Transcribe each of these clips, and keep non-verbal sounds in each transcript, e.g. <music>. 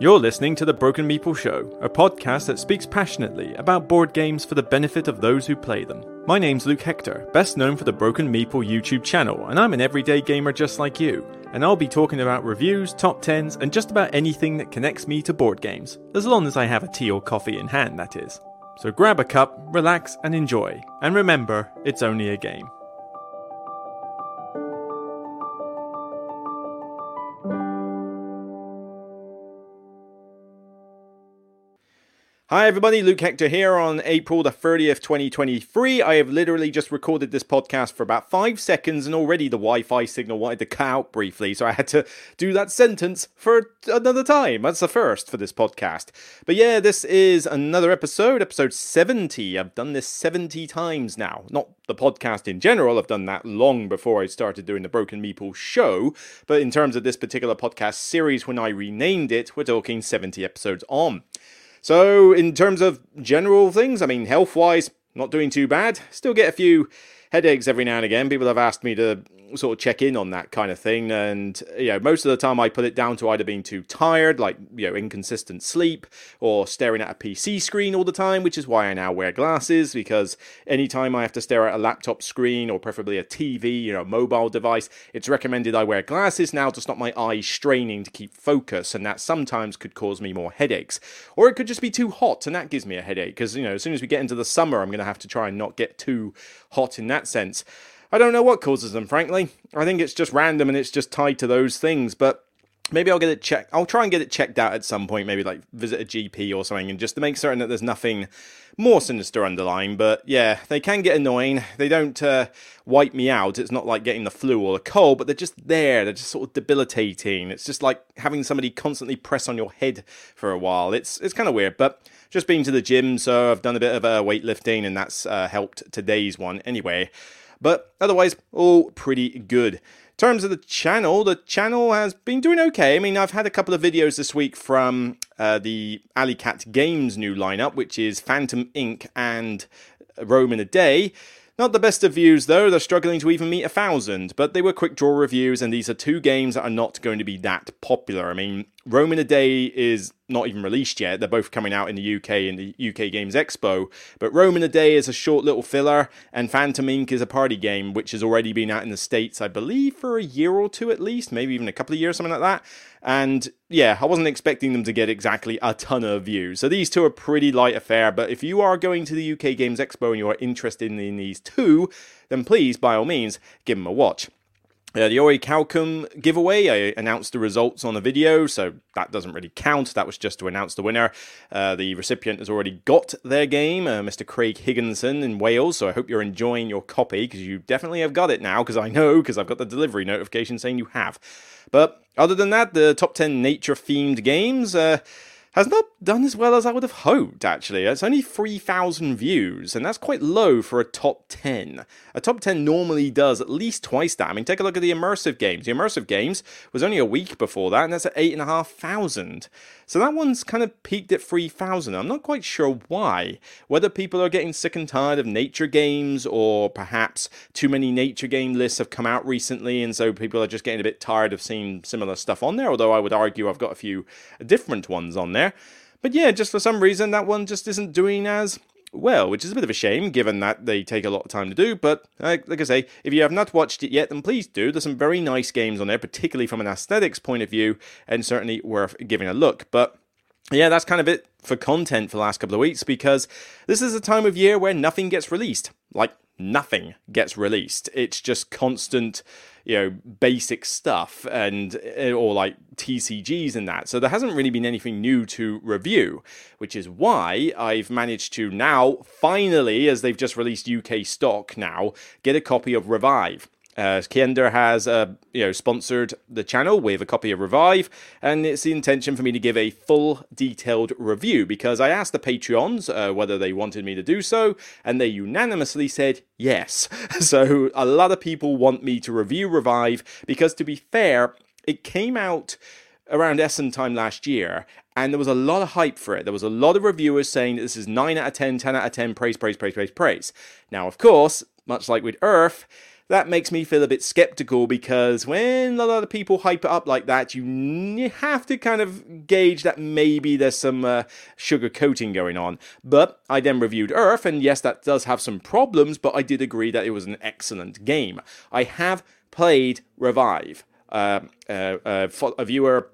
You're listening to The Broken Meeple Show, a podcast that speaks passionately about board games for the benefit of those who play them. My name's Luke Hector, best known for the Broken Meeple YouTube channel, and I'm an everyday gamer just like you. And I'll be talking about reviews, top 10s, and just about anything that connects me to board games, as long as I have a tea or coffee in hand, that is. So grab a cup, relax, and enjoy. And remember, it's only a game. Hi, everybody. Luke Hector here on April the 30th, 2023. I have literally just recorded this podcast for about five seconds, and already the Wi Fi signal wanted to cut out briefly, so I had to do that sentence for another time. That's the first for this podcast. But yeah, this is another episode, episode 70. I've done this 70 times now. Not the podcast in general, I've done that long before I started doing the Broken Meeple show, but in terms of this particular podcast series, when I renamed it, we're talking 70 episodes on. So, in terms of general things, I mean, health wise, not doing too bad. Still get a few headaches every now and again. People have asked me to sort of check in on that kind of thing. And, you know, most of the time I put it down to either being too tired, like, you know, inconsistent sleep, or staring at a PC screen all the time, which is why I now wear glasses, because anytime I have to stare at a laptop screen or preferably a TV, you know, mobile device, it's recommended I wear glasses now to stop my eyes straining to keep focus. And that sometimes could cause me more headaches. Or it could just be too hot, and that gives me a headache, because, you know, as soon as we get into the summer, I'm going to have to try and not get too hot in that sense. I don't know what causes them, frankly. I think it's just random and it's just tied to those things, but maybe I'll get it checked. I'll try and get it checked out at some point, maybe like visit a GP or something, and just to make certain that there's nothing more sinister underlying. But yeah, they can get annoying. They don't uh, wipe me out. It's not like getting the flu or the cold, but they're just there. They're just sort of debilitating. It's just like having somebody constantly press on your head for a while. It's it's kind of weird, but just been to the gym, so I've done a bit of uh, weightlifting, and that's uh, helped today's one anyway. But otherwise, all pretty good. Terms of the channel, the channel has been doing okay. I mean, I've had a couple of videos this week from uh, the Alley Cat Games new lineup, which is Phantom Ink. and Rome in a Day. Not the best of views though, they're struggling to even meet a thousand, but they were quick draw reviews, and these are two games that are not going to be that popular. I mean, Rome in a Day is not even released yet. They're both coming out in the UK in the UK Games Expo. But Rome in a Day is a short little filler, and Phantom Ink. is a party game which has already been out in the States, I believe, for a year or two at least, maybe even a couple of years, something like that. And yeah, I wasn't expecting them to get exactly a ton of views. So these two are pretty light affair. But if you are going to the UK Games Expo and you are interested in these two, then please, by all means, give them a watch. Uh, the Orichalcum giveaway, I announced the results on a video, so that doesn't really count. That was just to announce the winner. Uh, the recipient has already got their game, uh, Mr. Craig Higginson in Wales, so I hope you're enjoying your copy because you definitely have got it now, because I know, because I've got the delivery notification saying you have. But other than that, the top 10 nature themed games. Has not done as well as I would have hoped, actually. It's only 3,000 views, and that's quite low for a top 10. A top 10 normally does at least twice that. I mean, take a look at the immersive games. The immersive games was only a week before that, and that's at 8,500. So that one's kind of peaked at 3,000. I'm not quite sure why. Whether people are getting sick and tired of nature games, or perhaps too many nature game lists have come out recently, and so people are just getting a bit tired of seeing similar stuff on there. Although I would argue I've got a few different ones on there. But yeah, just for some reason, that one just isn't doing as well, which is a bit of a shame given that they take a lot of time to do. But like, like I say, if you have not watched it yet, then please do. There's some very nice games on there, particularly from an aesthetics point of view, and certainly worth giving a look. But yeah, that's kind of it for content for the last couple of weeks because this is a time of year where nothing gets released. Like, nothing gets released. It's just constant you know basic stuff and eh, or like TCGs and that. So there hasn't really been anything new to review, which is why I've managed to now finally, as they've just released UK stock now, get a copy of Revive. Uh, Kienda has uh, you know sponsored the channel with a copy of Revive, and it's the intention for me to give a full detailed review because I asked the Patreons uh, whether they wanted me to do so, and they unanimously said yes. <laughs> So a lot of people want me to review Revive because, to be fair, it came out around Essen time last year, and there was a lot of hype for it. There was a lot of reviewers saying this is 9 out of 10, 10 out of 10, praise, praise, praise, praise, praise. Now, of course, much like with Earth, that makes me feel a bit skeptical because when a lot of people hype it up like that, you have to kind of gauge that maybe there's some uh, sugar coating going on. But I then reviewed Earth, and yes, that does have some problems, but I did agree that it was an excellent game. I have played Revive. Uh, uh, uh a viewer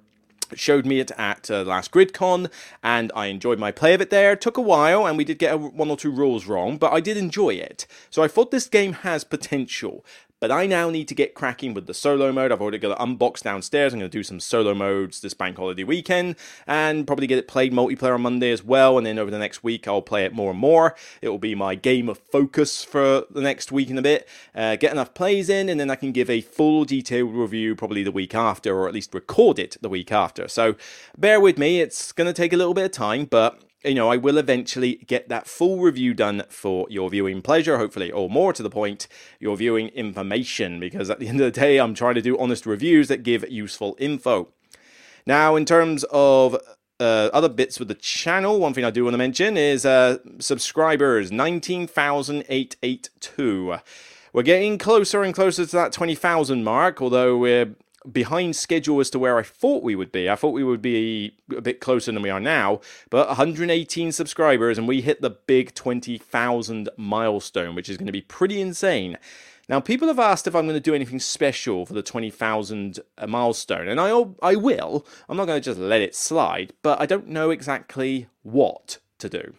showed me it at uh, last GridCon, and I enjoyed my play of it there. It took a while, and we did get a, one or two rules wrong, but I did enjoy it. So I thought this game has potential. But I now need to get cracking with the solo mode. I've already got it unboxed downstairs. I'm going to do some solo modes this bank holiday weekend and probably get it played multiplayer on Monday as well. And then over the next week, I'll play it more and more. It will be my game of focus for the next week and a bit. Uh, get enough plays in, and then I can give a full detailed review probably the week after, or at least record it the week after. So bear with me. It's going to take a little bit of time, but you know, I will eventually get that full review done for your viewing pleasure, hopefully, or more to the point, your viewing information, because at the end of the day, I'm trying to do honest reviews that give useful info. Now, in terms of uh, other bits with the channel, one thing I do want to mention is uh, subscribers 19,882. We're getting closer and closer to that 20,000 mark, although we're behind schedule as to where I thought we would be. I thought we would be a bit closer than we are now, but 118 subscribers and we hit the big 20,000 milestone, which is going to be pretty insane. Now, people have asked if I'm going to do anything special for the 20,000 uh, milestone, and I, I will. I'm not going to just let it slide, but I don't know exactly what to do.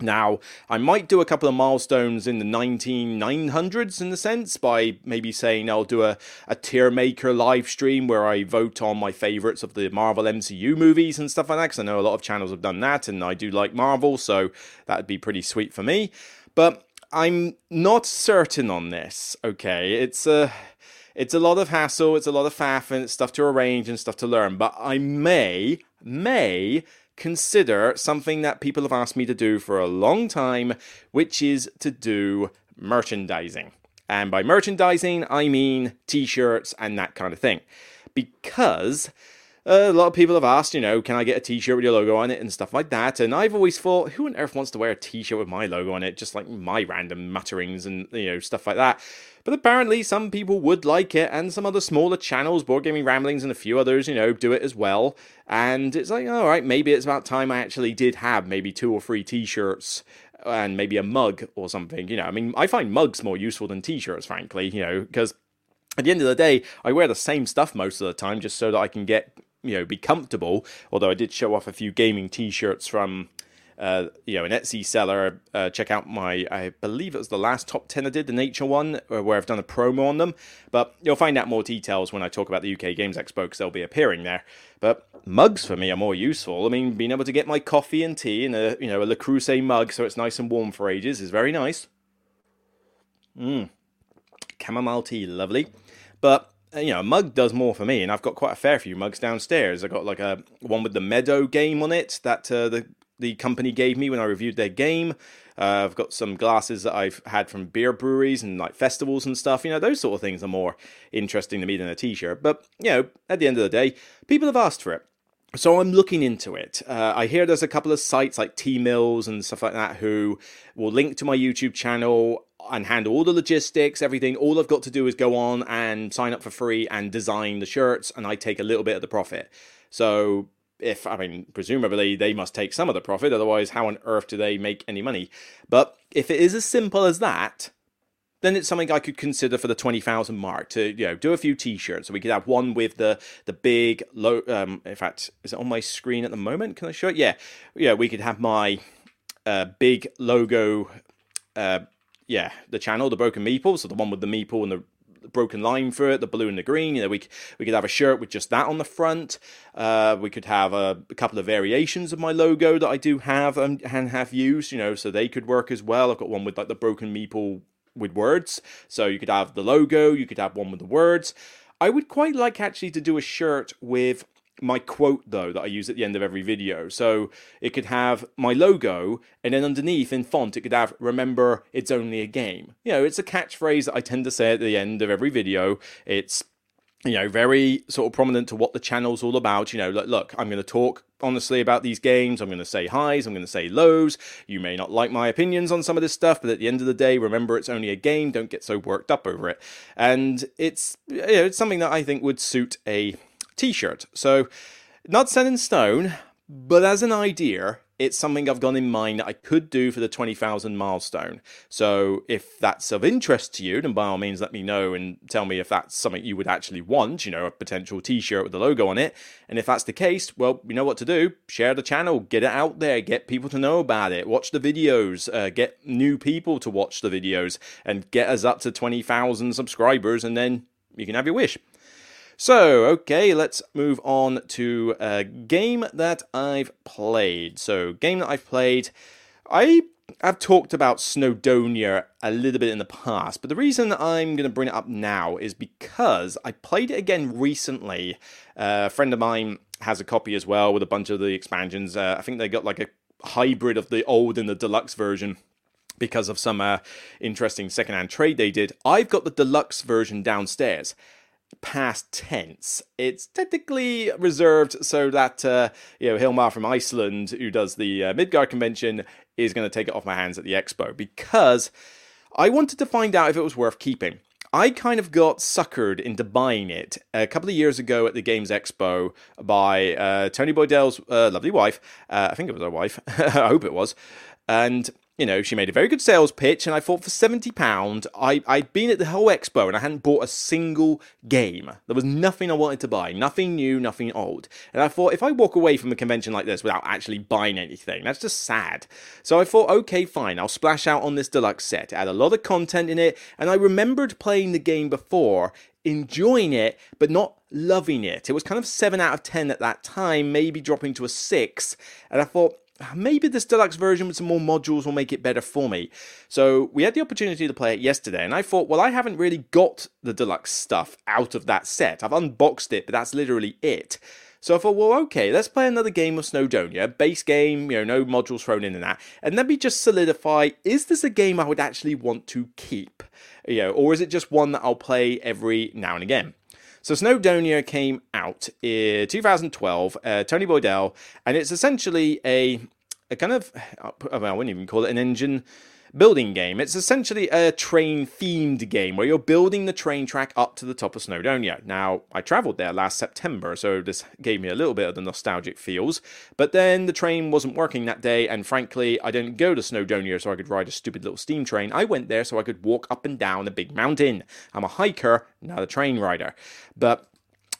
Now, I might do a couple of milestones in the 19900s in the sense by maybe saying I'll do a, a tier maker live stream where I vote on my favorites of the Marvel MCU movies and stuff like that. Because I know a lot of channels have done that and I do like Marvel, so that'd be pretty sweet for me. But I'm not certain on this, okay? It's a. It's a lot of hassle, it's a lot of faff, and it's stuff to arrange and stuff to learn. But I may, may consider something that people have asked me to do for a long time, which is to do merchandising. And by merchandising, I mean t shirts and that kind of thing. Because a lot of people have asked, you know, can I get a t shirt with your logo on it and stuff like that. And I've always thought, who on earth wants to wear a t shirt with my logo on it? Just like my random mutterings and, you know, stuff like that. But apparently, some people would like it, and some other smaller channels, Board Gaming Ramblings, and a few others, you know, do it as well. And it's like, all right, maybe it's about time I actually did have maybe two or three t shirts and maybe a mug or something. You know, I mean, I find mugs more useful than t shirts, frankly, you know, because at the end of the day, I wear the same stuff most of the time just so that I can get, you know, be comfortable. Although I did show off a few gaming t shirts from uh, you know, an Etsy seller, uh, check out my, I believe it was the last top 10 I did, the Nature one, uh, where I've done a promo on them. But you'll find out more details when I talk about the UK Games Expo because they'll be appearing there. But mugs for me are more useful. I mean, being able to get my coffee and tea in a, you know, a Le Creuset mug so it's nice and warm for ages is very nice. Mmm. Chamomile tea, lovely. But you know, a mug does more for me, and I've got quite a fair few mugs downstairs. I got like a one with the Meadow game on it that uh, the the company gave me when I reviewed their game. Uh, I've got some glasses that I've had from beer breweries and like festivals and stuff. You know, those sort of things are more interesting to me than a t-shirt. But you know, at the end of the day, people have asked for it. So I'm looking into it. Uh, I hear there's a couple of sites like Teemills and stuff like that who will link to my YouTube channel and handle all the logistics, everything. All I've got to do is go on and sign up for free and design the shirts, and I take a little bit of the profit. So if I mean, presumably they must take some of the profit, otherwise, how on earth do they make any money? But if it is as simple as that, then it's something I could consider for the twenty thousand mark to you know do a few T-shirts. So we could have one with the the big low. Um, in fact, is it on my screen at the moment? Can I show it? Yeah, yeah. We could have my uh, big logo. Uh, yeah, the channel, the Broken Meeple, so the one with the meeple and the broken line for it, the blue and the green. You know, we we could have a shirt with just that on the front. Uh, we could have a, a, couple of variations of my logo that I do have and, and have used. You know, so they could work as well. I've got one with like the broken meeple with words, so you could have the logo. You could have one with the words. I would quite like actually to do a shirt with my quote though that I use at the end of every video. So it could have my logo and then underneath in font it could have remember it's only a game. You know, it's a catchphrase that I tend to say at the end of every video. It's you know, very sort of prominent to what the channel's all about. You know, look, look I'm going to talk honestly about these games. I'm going to say highs, I'm going to say lows. You may not like my opinions on some of this stuff, but at the end of the day, remember it's only a game. Don't get so worked up over it. And it's you know, it's something that I think would suit a t-shirt. So not set in stone, but as an idea, it's something I've got in mind that I could do for the 20,000 milestone. So if that's of interest to you, then by all means let me know and tell me if that's something you would actually want, you know, a potential t-shirt with the logo on it. And if that's the case, well, you know what to do. Share the channel, get it out there, get people to know about it, watch the videos, uh, get new people to watch the videos and get us up to 20,000 subscribers and then you can have your wish. So, okay, let's move on to a game that I've played. So, game that I've played, I have talked about Snowdonia a little bit in the past, but the reason I'm going to bring it up now is because I played it again recently. Uh, a friend of mine has a copy as well with a bunch of the expansions. Uh, I think they got like a hybrid of the old and the deluxe version because of some uh, interesting secondhand trade they did. I've got the deluxe version downstairs past tense. It's technically reserved so that uh, you know Hilmar from Iceland, who does the uh, Midgard convention, is going to take it off my hands at the expo because I wanted to find out if it was worth keeping. I kind of got suckered into buying it a couple of years ago at the Games Expo by uh, Tony Boydell's uh, lovely wife. Uh, I think it was her wife. <laughs> I hope it was. And you know, she made a very good sales pitch, and I thought for seventy pound, I I'd been at the whole expo and I hadn't bought a single game. There was nothing I wanted to buy, nothing new, nothing old. And I thought if I walk away from a convention like this without actually buying anything, that's just sad. So I thought, okay, fine, I'll splash out on this deluxe set. It had a lot of content in it, and I remembered playing the game before enjoying it, but not loving it. It was kind of 7 out of 10 at that time, maybe dropping to a 6. And I thought, maybe this deluxe version with some more modules will make it better for me. So we had the opportunity to play it yesterday, and I thought, well, I haven't really got the deluxe stuff out of that set. I've unboxed it, but that's literally it. So I thought, well, okay, let's play another game of Snowdonia, base game, you know, no modules thrown in and that, and let me just solidify: is this a game I would actually want to keep, you know, or is it just one that I'll play every now and again? So Snowdonia came out in 2012, uh, Tony Boydell, and it's essentially a a kind of I wouldn't even call it an engine building game. It's essentially a train themed game where you're building the train track up to the top of Snowdonia. Now, I travelled there last September, so this gave me a little bit of the nostalgic feels. But then the train wasn't working that day, and frankly, I didn't go to Snowdonia so I could ride a stupid little steam train. I went there so I could walk up and down a big mountain. I'm a hiker, not a train rider. But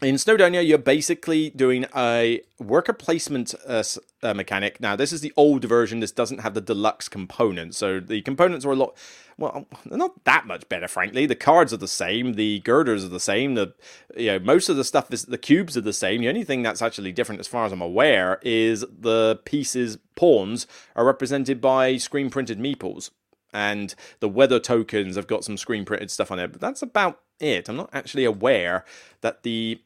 in Snowdonia, you're basically doing a worker placement uh, uh, mechanic. Now, this is the old version. This doesn't have the deluxe components. So the components are a lot, well, they're not that much better, frankly. The cards are the same. The girders are the same. The, you know, most of the stuff is, the cubes are the same. The only thing that's actually different, as far as I'm aware, is the pieces, pawns, are represented by screen printed meeples. And the weather tokens have got some screen printed stuff on it, but that's about it. I'm not actually aware that the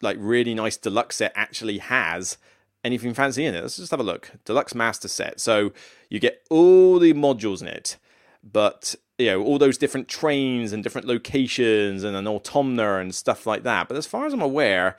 like really nice deluxe set actually has anything fancy in it. Let's just have a look. Deluxe master set. So you get all the modules in it, but you know all those different trains and different locations and an automa and stuff like that. But as far as I'm aware,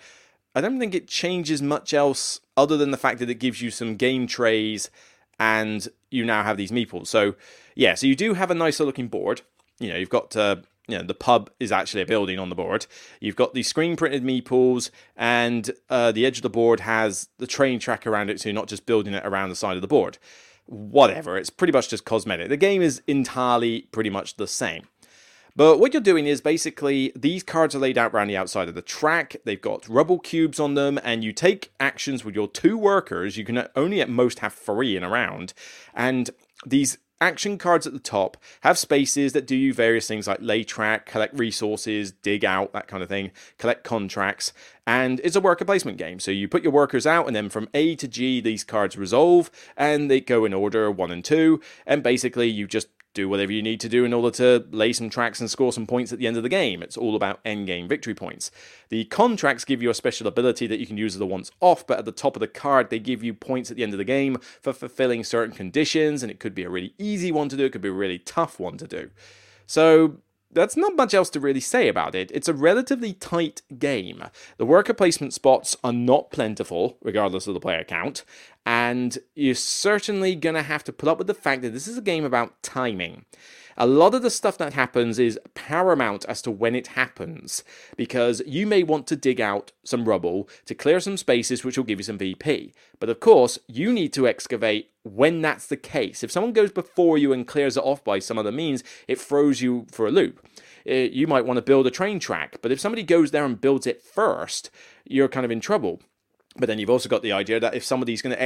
I don't think it changes much else other than the fact that it gives you some game trays and you now have these meeples. So yeah, so you do have a nicer looking board. You know, you've got uh, you know, the pub is actually a building on the board. You've got the screen printed meeples, and uh, the edge of the board has the train track around it, so you're not just building it around the side of the board. Whatever, it's pretty much just cosmetic. The game is entirely pretty much the same. But what you're doing is basically these cards are laid out around the outside of the track. They've got rubble cubes on them, and you take actions with your two workers. You can only at most have three in a round. And these action cards at the top have spaces that do you various things like lay track, collect resources, dig out, that kind of thing, collect contracts. And it's a worker placement game. So you put your workers out, and then from A to G, these cards resolve and they go in order one and two. And basically, you just do whatever you need to do in order to lay some tracks and score some points at the end of the game. It's all about end game victory points. The contracts give you a special ability that you can use as a once off, but at the top of the card, they give you points at the end of the game for fulfilling certain conditions, and it could be a really easy one to do, it could be a really tough one to do. So that's not much else to really say about it. It's a relatively tight game. The worker placement spots are not plentiful, regardless of the player count, and you're certainly going to have to put up with the fact that this is a game about timing. A lot of the stuff that happens is paramount as to when it happens, because you may want to dig out some rubble to clear some spaces which will give you some VP. But of course, you need to excavate when that's the case. If someone goes before you and clears it off by some other means, it throws you for a loop. Uh, you might want to build a train track, but if somebody goes there and builds it first, you're kind of in trouble. But then you've also got the idea that if somebody's going to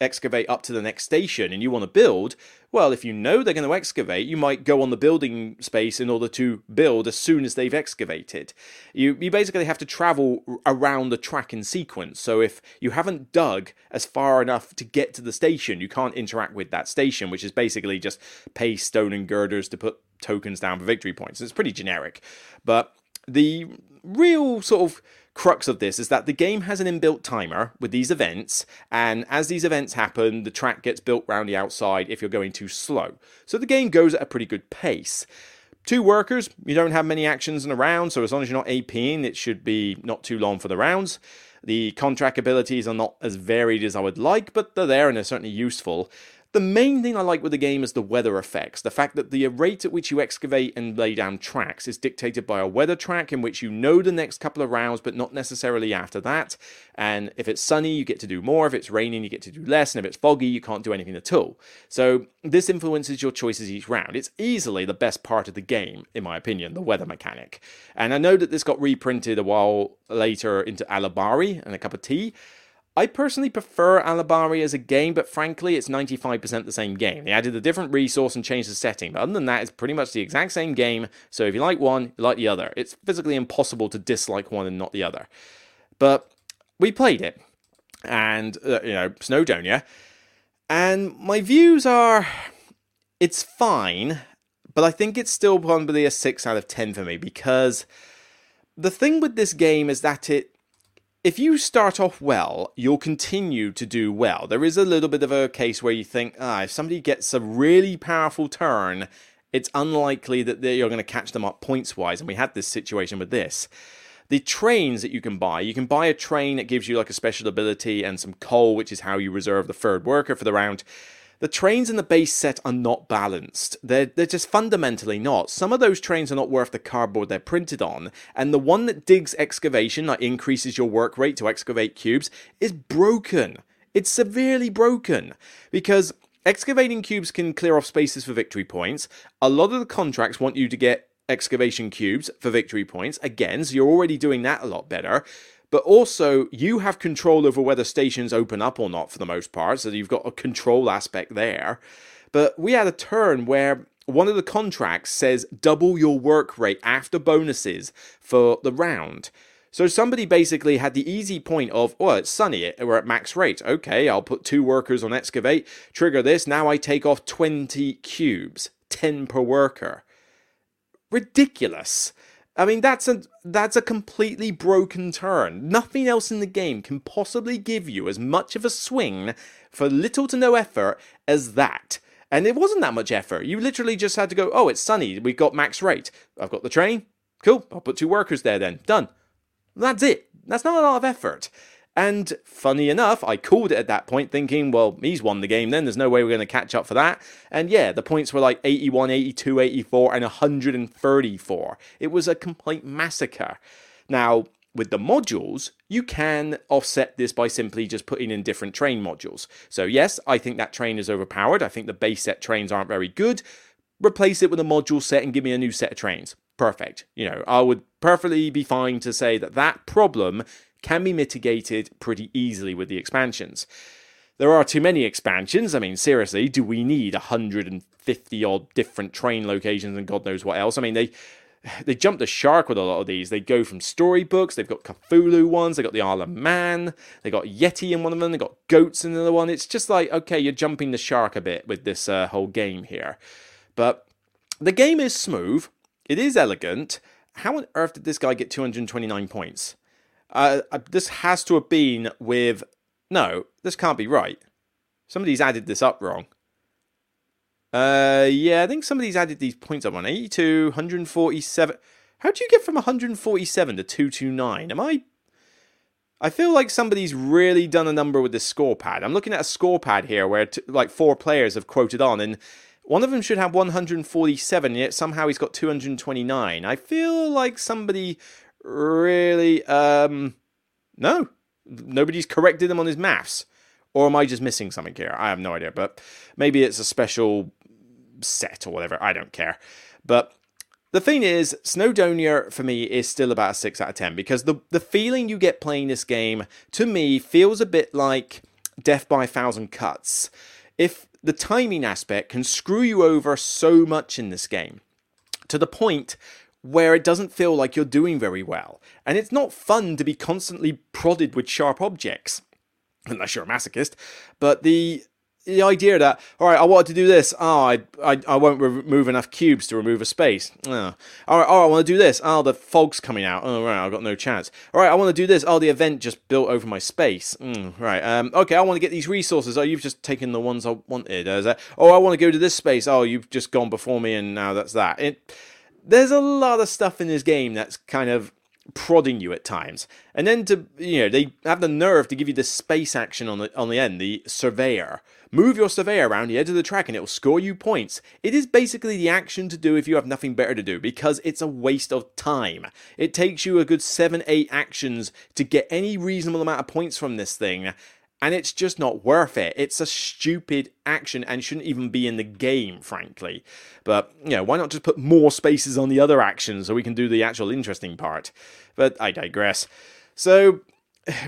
excavate up to the next station and you want to build, well, if you know they're going to excavate, you might go on the building space in order to build as soon as they've excavated. You, you basically have to travel around the track in sequence. So if you haven't dug as far enough to get to the station, you can't interact with that station, which is basically just pay stone and girders to put tokens down for victory points. It's pretty generic. But the real sort of crux of this is that the game has an inbuilt timer with these events, and as these events happen, the track gets built around the outside if you're going too slow. So the game goes at a pretty good pace. Two workers, you don't have many actions in a round, so as long as you're not APing, it should be not too long for the rounds. The contract abilities are not as varied as I would like, but they're there and they're certainly useful. The main thing I like with the game is the weather effects. The fact that the rate at which you excavate and lay down tracks is dictated by a weather track in which you know the next couple of rounds, but not necessarily after that. And if it's sunny, you get to do more. If it's raining, you get to do less. And if it's foggy, you can't do anything at all. So this influences your choices each round. It's easily the best part of the game, in my opinion, the weather mechanic. And I know that this got reprinted a while later into Alubari and a cup of tea. I personally prefer Alubari as a game, but frankly, it's 95% the same game. They added a different resource and changed the setting, but other than that, it's pretty much the exact same game. So if you like one, you like the other. It's physically impossible to dislike one and not the other. But we played it, and, uh, you know, Snowdonia, and my views are it's fine, but I think it's still probably a 6 out of 10 for me because the thing with this game is that it if you start off well, you'll continue to do well. There is a little bit of a case where you think, ah, if somebody gets a really powerful turn, it's unlikely that you're going to catch them up points wise. And we had this situation with this. The trains that you can buy, you can buy a train that gives you like a special ability and some coal, which is how you reserve the third worker for the round. The trains in the base set are not balanced. They're, they're just fundamentally not. Some of those trains are not worth the cardboard they're printed on, and the one that digs excavation, that increases your work rate to excavate cubes, is broken. It's severely broken. Because excavating cubes can clear off spaces for victory points. A lot of the contracts want you to get excavation cubes for victory points. Again, so you're already doing that a lot better but also you have control over whether stations open up or not for the most part, so you've got a control aspect there. But we had a turn where one of the contracts says double your work rate after bonuses for the round. So somebody basically had the easy point of, oh, it's sunny, we're at max rate. Okay, I'll put two workers on excavate, trigger this, now I take off 20 cubes, 10 per worker. Ridiculous. I mean, that's a that's a completely broken turn. Nothing else in the game can possibly give you as much of a swing for little to no effort as that. And it wasn't that much effort. You literally just had to go, oh, it's sunny. We've got max rate. I've got the train. Cool. I'll put two workers there then. Done. That's it. That's not a lot of effort. And funny enough, I called it at that point thinking, well, he's won the game then. There's no way we're going to catch up for that. And yeah, the points were like 81, 82, 84, and 134. It was a complete massacre. Now, with the modules, you can offset this by simply just putting in different train modules. So, yes, I think that train is overpowered. I think the base set trains aren't very good. Replace it with a module set and give me a new set of trains. Perfect. You know, I would perfectly be fine to say that that problem can be mitigated pretty easily with the expansions. There are too many expansions. I mean, seriously, do we need 150 odd different train locations and God knows what else? I mean, they they jump the shark with a lot of these. They go from storybooks, they've got Cthulhu ones, they got the Isle of Man, they got Yeti in one of them, they got goats in another one. It's just like, okay, you're jumping the shark a bit with this uh, whole game here. But the game is smooth, it is elegant. How on earth did this guy get 229 points? Uh, uh, this has to have been with. No, this can't be right. Somebody's added this up wrong. Uh, yeah, I think somebody's added these points up on 82, 147. How do you get from 147 to 229? Am I. I feel like somebody's really done a number with this score pad. I'm looking at a score pad here where t- like four players have quoted on, and one of them should have 147, yet somehow he's got 229. I feel like somebody really. Um, no, nobody's corrected him on his maths. Or am I just missing something here? I have no idea, but maybe it's a special set or whatever. I don't care. But the thing is, Snowdonia for me is still about a 6 out of 10 because the, the feeling you get playing this game to me feels a bit like Death by a Thousand Cuts. If the timing aspect can screw you over so much in this game to the point where it doesn't feel like you're doing very well. And it's not fun to be constantly prodded with sharp objects, unless you're a masochist. But the the idea that all right, I wanted to do this. Oh, I I, I won't remove enough cubes to remove a space. Oh. All right, oh, I want to do this. Oh, the fog's coming out. Oh, right, I've got no chance. All right, I want to do this. Oh, the event just built over my space. Mm, right. Um. Okay, I want to get these resources. Oh, you've just taken the ones I wanted. That? Oh, I want to go to this space. Oh, you've just gone before me, and now that's that. It there's a lot of stuff in this game that's kind of prodding you at times. And then to you know, they have the nerve to give you the space action on the on the end, the surveyor. Move your surveyor around the edge of the track and it will score you points. It is basically the action to do if you have nothing better to do because it's a waste of time. It takes you a good 7 8 actions to get any reasonable amount of points from this thing and it's just not worth it. It's a stupid action and shouldn't even be in the game, frankly. But, you know, why not just put more spaces on the other actions so we can do the actual interesting part? But I digress. So,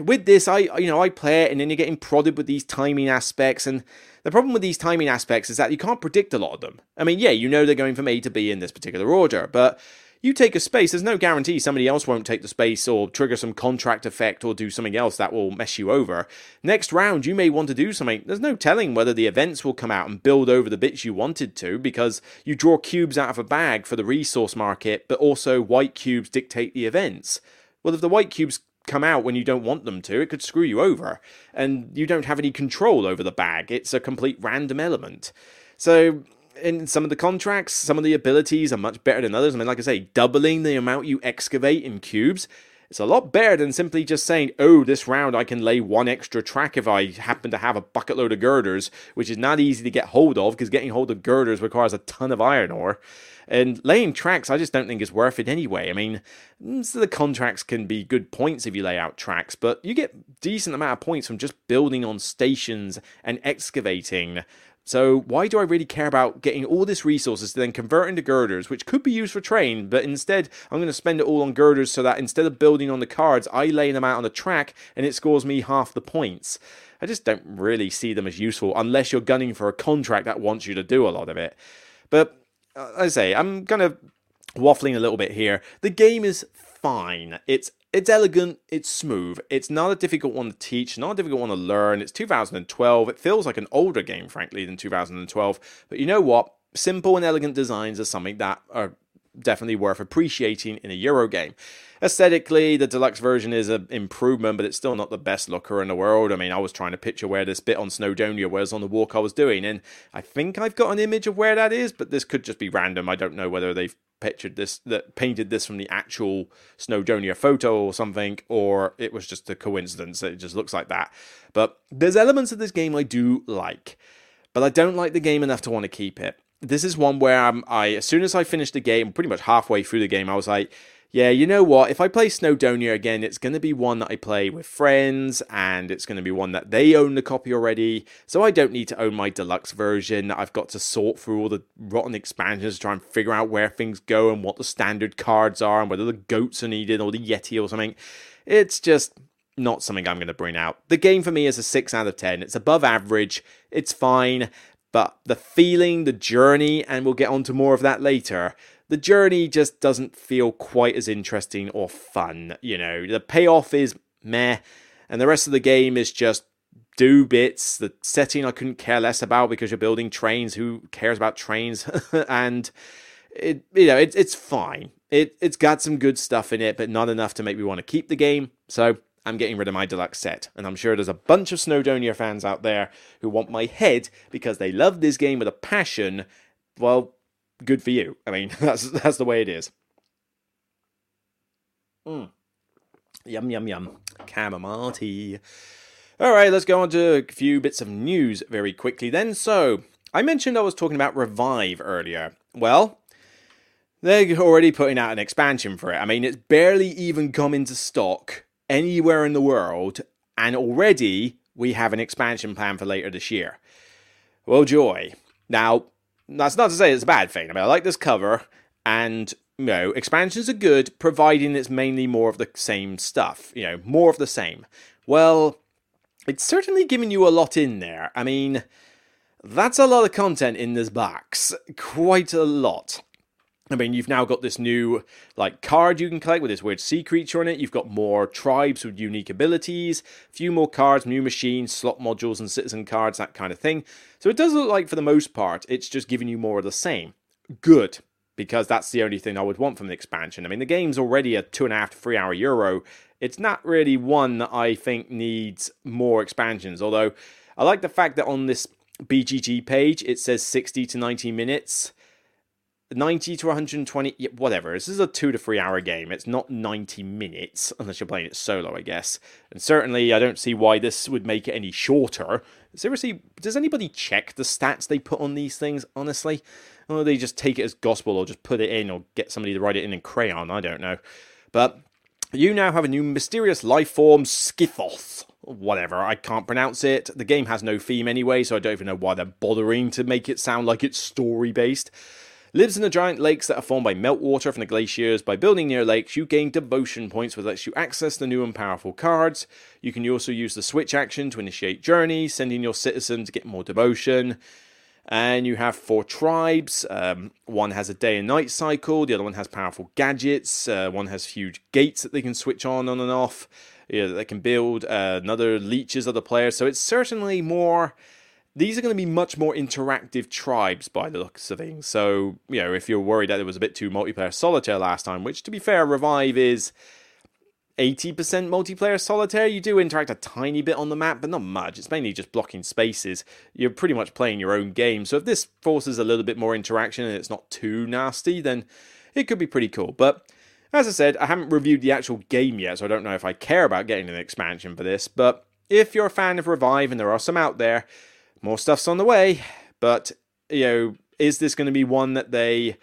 with this, I you know I play it, and then you're getting prodded with these timing aspects, and the problem with these timing aspects is that you can't predict a lot of them. I mean, yeah, you know they're going from A to B in this particular order, but you take a space, there's no guarantee somebody else won't take the space or trigger some contract effect or do something else that will mess you over. Next round, you may want to do something. There's no telling whether the events will come out and build over the bits you wanted to because you draw cubes out of a bag for the resource market, but also white cubes dictate the events. Well, if the white cubes come out when you don't want them to, it could screw you over. And you don't have any control over the bag. It's a complete random element. So in some of the contracts, some of the abilities are much better than others. I mean, like I say, doubling the amount you excavate in cubes. It's a lot better than simply just saying, oh, this round I can lay one extra track if I happen to have a bucket load of girders, which is not easy to get hold of because getting hold of girders requires a ton of iron ore. And laying tracks, I just don't think is worth it anyway. I mean, mm, so the contracts can be good points if you lay out tracks, but you get decent amount of points from just building on stations and excavating so why do I really care about getting all this resources to then convert into girders, which could be used for train, but instead I'm going to spend it all on girders so that instead of building on the cards, I lay them out on the track and it scores me half the points. I just don't really see them as useful unless you're gunning for a contract that wants you to do a lot of it. But uh, I say, I'm kind of waffling a little bit here. The game is fine. It's it's elegant, it's smooth. It's not a difficult one to teach, not a difficult one to learn. It's 2012. It feels like an older game, frankly, than 2012. But you know what? Simple and elegant designs are something that are definitely worth appreciating in a Euro game. Aesthetically, the deluxe version is an improvement, but it's still not the best looker in the world. I mean, I was trying to picture where this bit on Snowdonia was on the walk I was doing, and I think I've got an image of where that is, but this could just be random. I don't know whether they've pictured this that painted this from the actual Snowdonia photo or something, or it was just a coincidence that it just looks like that. But there's elements of this game I do like, but I don't like the game enough to want to keep it. This is one where I'm, I as soon as I finished the game, pretty much halfway through the game, I was like, yeah, you know what? If I play Snowdonia again, it's going to be one that I play with friends, and it's going to be one that they own the copy already. So I don't need to own my deluxe version. I've got to sort through all the rotten expansions to try and figure out where things go and what the standard cards are and whether the goats are needed or the Yeti or something. It's just not something I'm going to bring out. The game for me is a 6 out of 10. It's above average, it's fine, but the feeling, the journey, and we'll get onto more of that later the journey just doesn't feel quite as interesting or fun. You know, the payoff is meh, and the rest of the game is just do bits. The setting I couldn't care less about because you're building trains. Who cares about trains? <laughs> and it, you know, it, it's fine. It it's got some good stuff in it, but not enough to make me want to keep the game. So I'm getting rid of my deluxe set. And I'm sure there's a bunch of Snowdonia fans out there who want my head because they love this game with a passion. Well, good for you. I mean, <laughs> that's that's the way it is. Mm. Yum yum yum. Chamomile tea. All right, let's go on to a few bits of news very quickly then. So, I mentioned I was talking about Revive earlier. Well, they're already putting out an expansion for it. I mean, it's barely even come into stock anywhere in the world, and already we have an expansion plan for later this year. Well, joy. Now, that's not to say it's a bad thing. I mean, I like this cover, and you know, expansions are good, providing it's mainly more of the same stuff. You know, more of the same. Well, it's certainly giving you a lot in there. I mean, that's a lot of content in this box. Quite a lot. I mean, you've now got this new like card you can collect with this weird sea creature on it. You've got more tribes with unique abilities, a few more cards, new machines, slot modules, and citizen cards, that kind of thing. So it does look like, for the most part, it's just giving you more of the same. Good, because that's the only thing I would want from the expansion. I mean, the game's already a two and a half to three hour Euro. It's not really one that I think needs more expansions. Although I like the fact that on this BGG page it says 60 to 90 minutes. 90 to 120, whatever. This is a two to three hour game. It's not 90 minutes, unless you're playing it solo, I guess. And certainly, I don't see why this would make it any shorter. Seriously, does anybody check the stats they put on these things, honestly? Or they just take it as gospel or just put it in or get somebody to write it in in crayon? I don't know. But you now have a new mysterious life form, Skithoth. Whatever, I can't pronounce it. The game has no theme anyway, so I don't even know why they're bothering to make it sound like it's story based. Lives in the giant lakes that are formed by meltwater from the glaciers. By building near lakes, you gain devotion points, which lets you access the new and powerful cards. You can also use the switch action to initiate journeys, sending your citizen to get more devotion. And you have four tribes. Um, one has a day and night cycle. The other one has powerful gadgets. Uh, one has huge gates that they can switch on, on and off. Yeah, that they can build. Uh, another leeches other players. So it's certainly more these are going to be much more interactive tribes by the looks of things. So, you know, if you're worried that it was a bit too multiplayer solitaire last time, which to be fair, Revive is 80% multiplayer solitaire, you do interact a tiny bit on the map, but not much. It's mainly just blocking spaces. You're pretty much playing your own game. So if this forces a little bit more interaction and it's not too nasty, then it could be pretty cool. But as I said, I haven't reviewed the actual game yet, so I don't know if I care about getting an expansion for this. But if you're a fan of Revive, and there are some out there, more stuff's on the way, but you know, is this going to be one that they,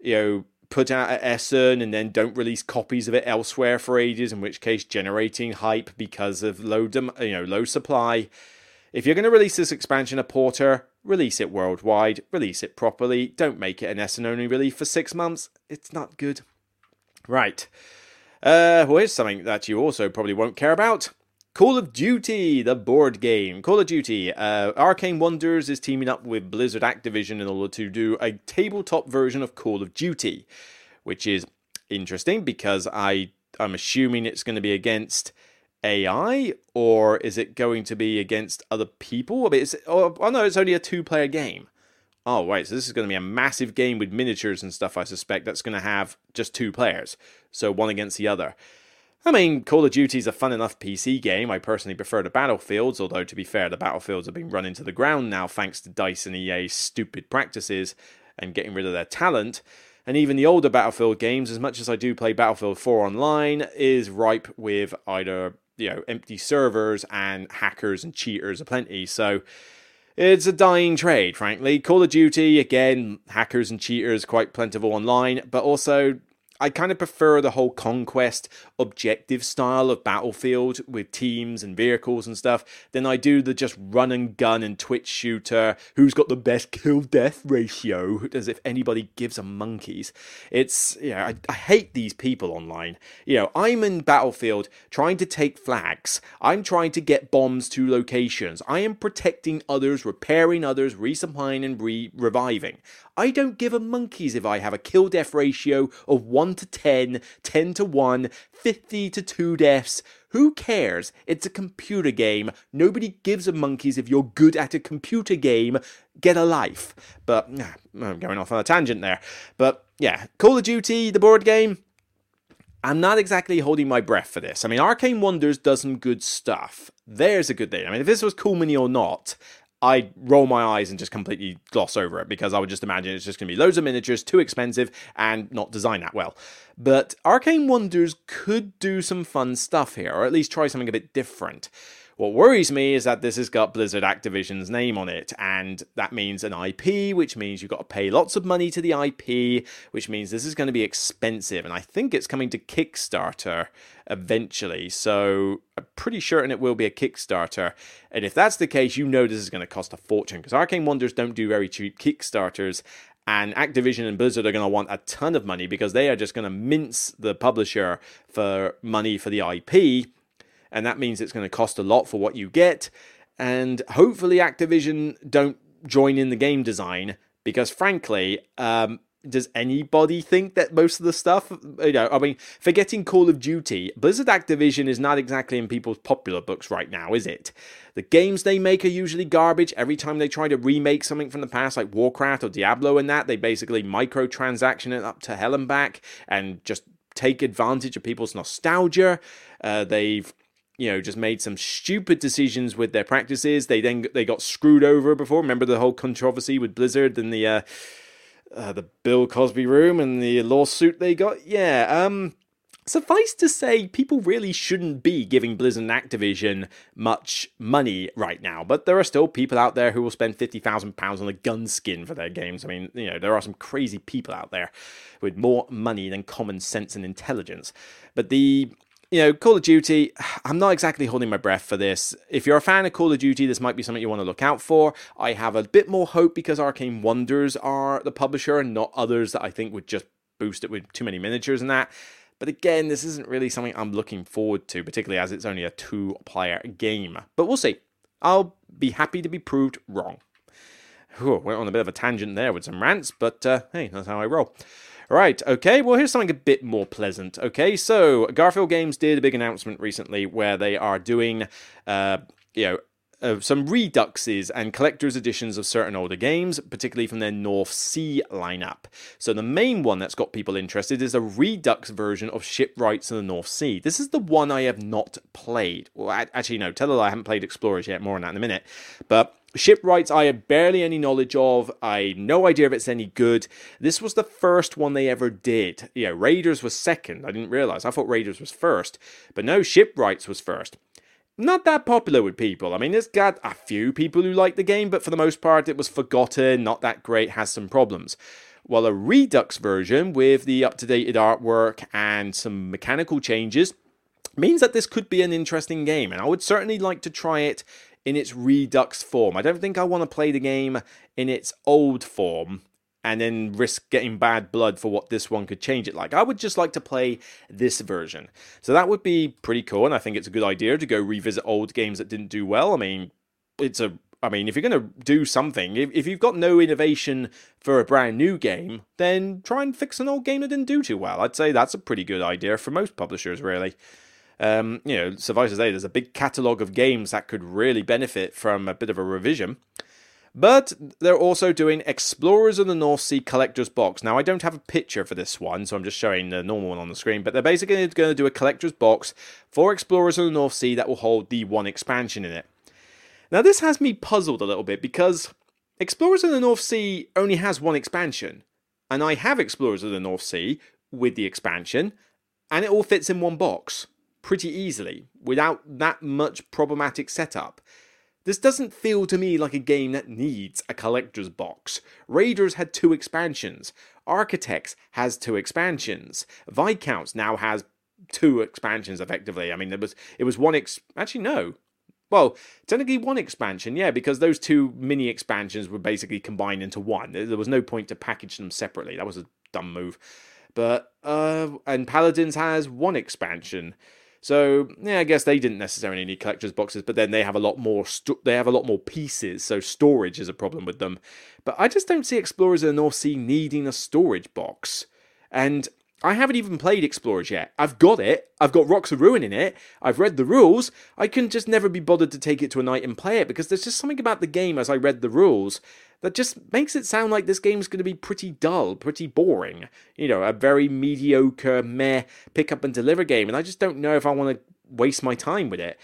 you know, put out at Essen and then don't release copies of it elsewhere for ages? In which case, generating hype because of low, dem- you know, low supply. If you're going to release this expansion a Porter, release it worldwide, release it properly. Don't make it an Essen only release for six months. It's not good. Right. Uh, well, here's something that you also probably won't care about. Call of Duty, the board game. Call of Duty. Uh, Arcane Wonders is teaming up with Blizzard Activision in order to do a tabletop version of Call of Duty, which is interesting because I I'm assuming it's going to be against AI or is it going to be against other people? I mean, it's, oh, oh no, it's only a two-player game. Oh wait, so this is going to be a massive game with miniatures and stuff. I suspect that's going to have just two players, so one against the other. I mean, Call of Duty is a fun enough PC game. I personally prefer the Battlefields, although to be fair, the Battlefields have been run into the ground now thanks to DICE and EA's stupid practices and getting rid of their talent. And even the older Battlefield games, as much as I do play Battlefield 4 online, is ripe with either, you know, empty servers and hackers and cheaters aplenty. So it's a dying trade, frankly. Call of Duty, again, hackers and cheaters quite plentiful online, but also I kind of prefer the whole conquest objective style of Battlefield with teams and vehicles and stuff than I do the just run and gun and twitch shooter who's got the best kill death ratio as if anybody gives a monkeys. It's, you know, I, I hate these people online. You know, I'm in Battlefield trying to take flags, I'm trying to get bombs to locations, I am protecting others, repairing others, resupplying and re- reviving. I don't give a monkeys if I have a kill death ratio of 1 to 10, 10 to 1, 50 to 2 deaths. Who cares? It's a computer game. Nobody gives a monkeys if you're good at a computer game. Get a life. But I'm going off on a tangent there. But yeah, Call of Duty, the board game. I'm not exactly holding my breath for this. I mean, Arcane Wonders does some good stuff. There's a good thing. I mean, if this was Cool Mini or not, I'd roll my eyes and just completely gloss over it because I would just imagine it's just going to be loads of miniatures, too expensive, and not designed that well. But Arcane Wonders could do some fun stuff here, or at least try something a bit different. What worries me is that this has got Blizzard Activision's name on it, and that means an IP, which means you've got to pay lots of money to the IP, which means this is going to be expensive, and I think it's coming to Kickstarter eventually, so I'm pretty certain it will be a Kickstarter. And if that's the case, you know this is going to cost a fortune, because Arcane Wonders don't do very cheap Kickstarters, and Activision and Blizzard are going to want a ton of money because they are just going to mince the publisher for money for the IP and that means it's going to cost a lot for what you get. And hopefully, Activision don't join in the game design because, frankly, um, does anybody think that most of the stuff, you know, I mean, forgetting Call of Duty, Blizzard Activision is not exactly in people's popular books right now, is it? The games they make are usually garbage. Every time they try to remake something from the past, like Warcraft or Diablo and that, they basically microtransaction it up to hell and back and just take advantage of people's nostalgia. Uh, they've you know just made some stupid decisions with their practices. They then they got screwed over before. Remember the whole controversy with Blizzard and the uh, uh, the Bill Cosby room and the lawsuit they got. Yeah, um, Suffice to say, people really shouldn't be giving Blizzard and Activision much money right now, but there are still people out there who will spend £50,000 on a gun skin for their games. I mean, you know, there are some crazy people out there with more money than common sense and intelligence. But the you know, Call of Duty, <sighs> I'm not exactly holding my breath for this. If you're a fan of Call of Duty, this might be something you want to look out for. I have a bit more hope because Arcane Wonders are the publisher and not others that I think would just boost it with too many miniatures and that. But again, this isn't really something I'm looking forward to, particularly as it's only a two player game. But we'll see. I'll be happy to be proved wrong. Whew, went on a bit of a tangent there with some rants, but uh, hey, that's how I roll. Right, okay, well, here's something a bit more pleasant. Okay, so Garphill Games did a big announcement recently where they are doing, uh, you know, uh, some reduxes and collector's editions of certain older games, particularly from their North Sea lineup. So the main one that's got people interested is a redux version of Shipwrights in the North Sea. This is the one I have not played. Well, actually, no, tell her I haven't played Explorers yet. More on that in a minute. But Shipwrights, I have barely any knowledge of. I no idea if it's any good. This was the first one they ever did. Yeah, Raiders was second. I didn't realize. I thought Raiders was first, but no, Shipwrights was first. Not that popular with people. I mean, it's got a few people who like the game, but for the most part, it was forgotten, not that great, has some problems. While a Redux version with the up to date artwork and some mechanical changes means that this could be an interesting game, and I would certainly like to try it in its Redux form. I don't think I want to play the game in its old form and then risk getting bad blood for what this one could change it like. I would just like to play this version. So that would be pretty cool, and I think it's a good idea to go revisit old games that didn't do well. I mean, it's a I mean, if you're going to do something, if, if you've got no innovation for a brand new game, then try and fix an old game that didn't do too well. I'd say that's a pretty good idea for most publishers, really. Um, you know, suffice to say, there's a big catalogue of games that could really benefit from a bit of a revision. But they're also doing Explorers of the North Sea Collector's Box. Now, I don't have a picture for this one, so I'm just showing the normal one on the screen. But they're basically going to do a collector's box for Explorers of the North Sea that will hold the one expansion in it. Now, this has me puzzled a little bit because Explorers of the North Sea only has one expansion. And I have Explorers of the North Sea with the expansion, and it all fits in one box pretty easily without that much problematic setup. This doesn't feel to me like a game that needs a collector's box. Raiders had two expansions. Architects has two expansions. Viscounts now has two expansions effectively. I mean, there was it was one ex actually no. Well, technically one expansion, yeah, because those two mini expansions were basically combined into one. There was no point to package them separately. That was a dumb move. But uh and Paladins has one expansion. So yeah, I guess they didn't necessarily need collector's boxes, but then they have a lot more. Sto- they have a lot more pieces, so storage is a problem with them. But I just don't see Explorers of the North Sea needing a storage box. And I haven't even played Explorers yet. I've got it. I've got Rocks of Ruin in it. I've read the rules. I can just never be bothered to take it to a night and play it because there's just something about the game as I read the rules that just makes it sound like this game's going to be pretty dull, pretty boring. You know, a very mediocre, meh, pick up and deliver game. And I just don't know if I want to waste my time with it.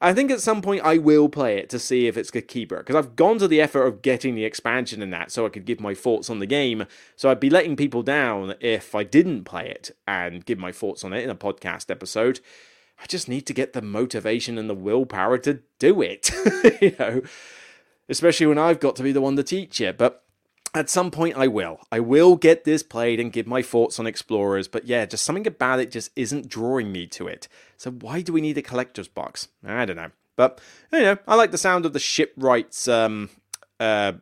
I think at some point I will play it to see if it's a keeper because I've gone to the effort of getting the expansion in that so I could give my thoughts on the game. So I'd be letting people down if I didn't play it and give my thoughts on it in a podcast episode. I just need to get the motivation and the willpower to do it. <laughs> you know, especially when I've got to be the one to teach it. But at some point I will. I will get this played and give my thoughts on Explorers, but yeah, just something about it just isn't drawing me to it. So why do we need a collector's box? I don't know. But you know, I like the sound of the shipwrights um uh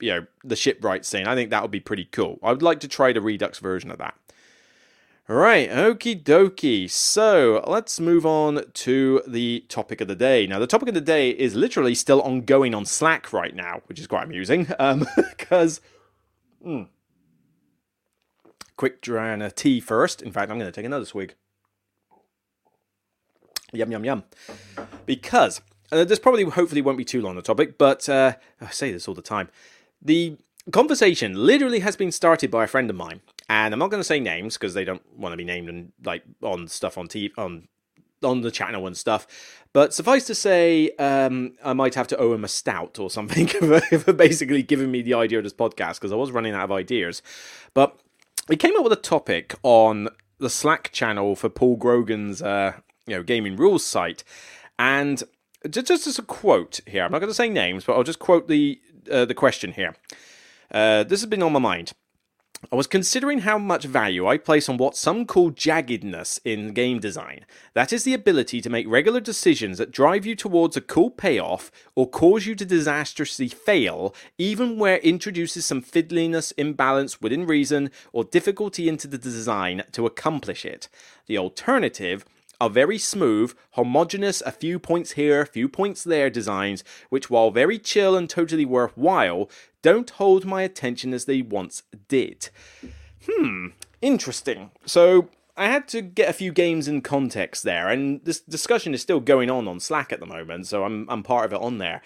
you know, the shipwright scene. I think that would be pretty cool. I would like to try the Redux version of that. Right, okie dokie. So let's move on to the topic of the day. Now, the topic of the day is literally still ongoing on Slack right now, which is quite amusing because. <laughs> Um, mm, quick dry a tea first. In fact, I'm going to take another swig. Yum, yum, yum. Because uh, this probably, hopefully, won't be too long the topic, but uh, I say this all the time. The conversation literally has been started by a friend of mine and I'm not going to say names because they don't want to be named and like on stuff on TV on on the channel and stuff. But suffice to say, um, I might have to owe him a stout or something <laughs> for basically giving me the idea of this podcast because I was running out of ideas. But he came up with a topic on the Slack channel for Paul Grogan's uh, you know gaming rules site, and just, just as a quote here, I'm not going to say names, but I'll just quote the uh, the question here. Uh, this has been on my mind. I was considering how much value I place on what some call jaggedness in game design. That is the ability to make regular decisions that drive you towards a cool payoff or cause you to disastrously fail, even where it introduces some fiddliness, imbalance within reason, or difficulty into the design to accomplish it. The alternative are very smooth, homogenous, a few points here, a few points there designs, which, while very chill and totally worthwhile, don't hold my attention as they once did. Hmm, interesting. So, I had to get a few games in context there, and this discussion is still going on on Slack at the moment, so I'm, I'm part of it on there.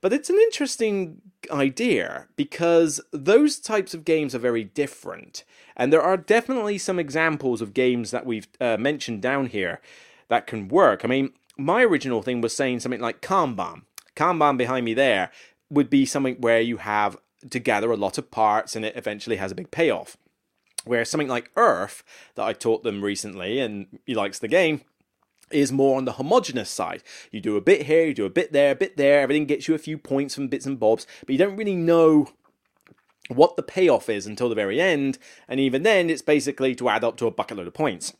But it's an interesting idea because those types of games are very different. And there are definitely some examples of games that we've uh, mentioned down here that can work. I mean, my original thing was saying something like Kanban. Kanban behind me there would be something where you have to gather a lot of parts and it eventually has a big payoff. Where something like Earth, that I taught them recently, and he likes the game, is more on the homogenous side. You do a bit here, you do a bit there, a bit there, everything gets you a few points from bits and bobs, but you don't really know what the payoff is until the very end, and even then it's basically to add up to a bucket load of points.